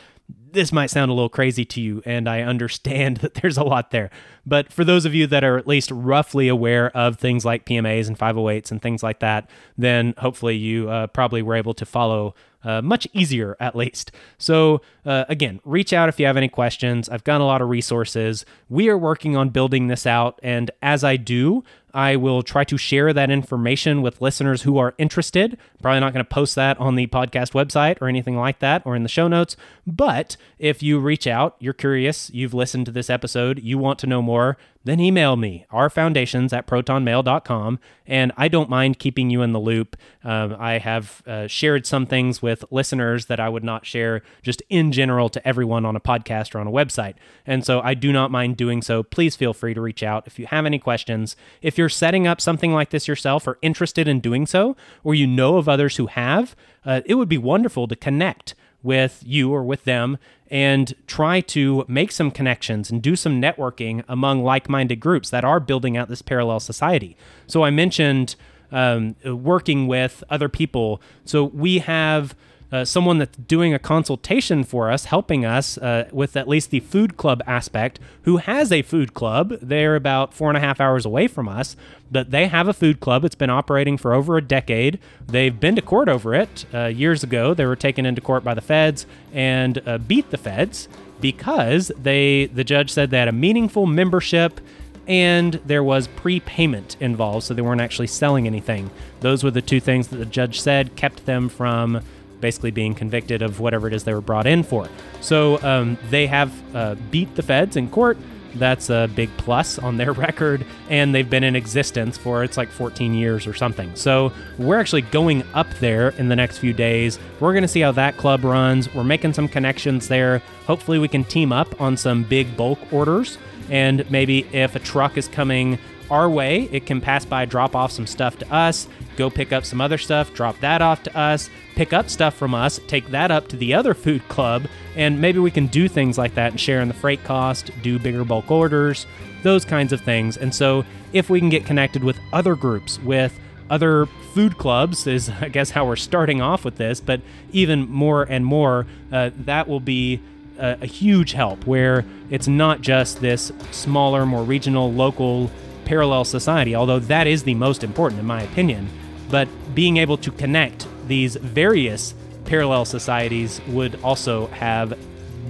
this might sound a little crazy to you, and I understand *laughs* that there's a lot there. But for those of you that are at least roughly aware of things like PMAs and 508s and things like that, then hopefully you uh, probably were able to follow uh, much easier at least. So, uh, again, reach out if you have any questions. I've got a lot of resources. We are working on building this out, and as I do, I will try to share that information with listeners who are interested. Probably not going to post that on the podcast website or anything like that or in the show notes. But if you reach out, you're curious, you've listened to this episode, you want to know more, then email me, rfoundations at protonmail.com, and I don't mind keeping you in the loop. Um, I have uh, shared some things with listeners that I would not share just in general to everyone on a podcast or on a website. And so I do not mind doing so. Please feel free to reach out if you have any questions. If you're setting up something like this yourself or interested in doing so, or you know of others who have, uh, it would be wonderful to connect with you or with them and try to make some connections and do some networking among like minded groups that are building out this parallel society. So I mentioned um, working with other people. So we have uh, someone that's doing a consultation for us, helping us uh, with at least the food club aspect, who has a food club. They're about four and a half hours away from us, but they have a food club. It's been operating for over a decade. They've been to court over it. Uh, years ago, they were taken into court by the feds and uh, beat the feds because they the judge said they had a meaningful membership and there was prepayment involved, so they weren't actually selling anything. Those were the two things that the judge said kept them from basically being convicted of whatever it is they were brought in for. So um, they have uh, beat the feds in court. That's a big plus on their *laughs* record, and they've been in existence for it's like 14 years or something. So we're actually going up there in the next few days. We're going to see how that club runs. We're making some connections there. Hopefully, we can team up on some big bulk orders, and maybe if a truck is coming our way, it can pass by, drop off some stuff to us, go pick up some other stuff, drop that off to us, pick up stuff from us, take that up to the other food club, and maybe we can do things like that and share in the freight cost, do bigger bulk orders, those kinds of things. And so, if we can get connected with other groups, with other food clubs, is *laughs* I guess how we're starting off with this, but even more and more, uh, that will be a, a huge help where it's not just this smaller, more regional, local parallel society, although that is the most important in my opinion. But being able to connect these various parallel societies would also have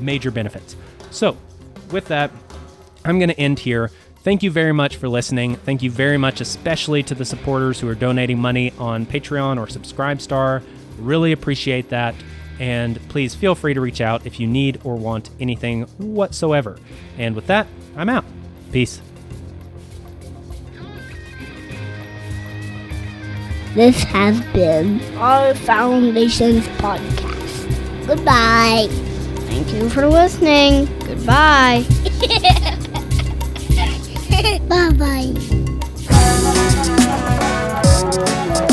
major benefits. So, with that, I'm going to end here. Thank you very much for listening. Thank you very much, especially to the supporters who are donating money on Patreon or Subscribestar. Really appreciate that. And please feel free to reach out if you need or want anything whatsoever. And with that, I'm out. Peace. This has been our Foundations podcast. Goodbye. Thank you for listening. Goodbye. *laughs* bye bye.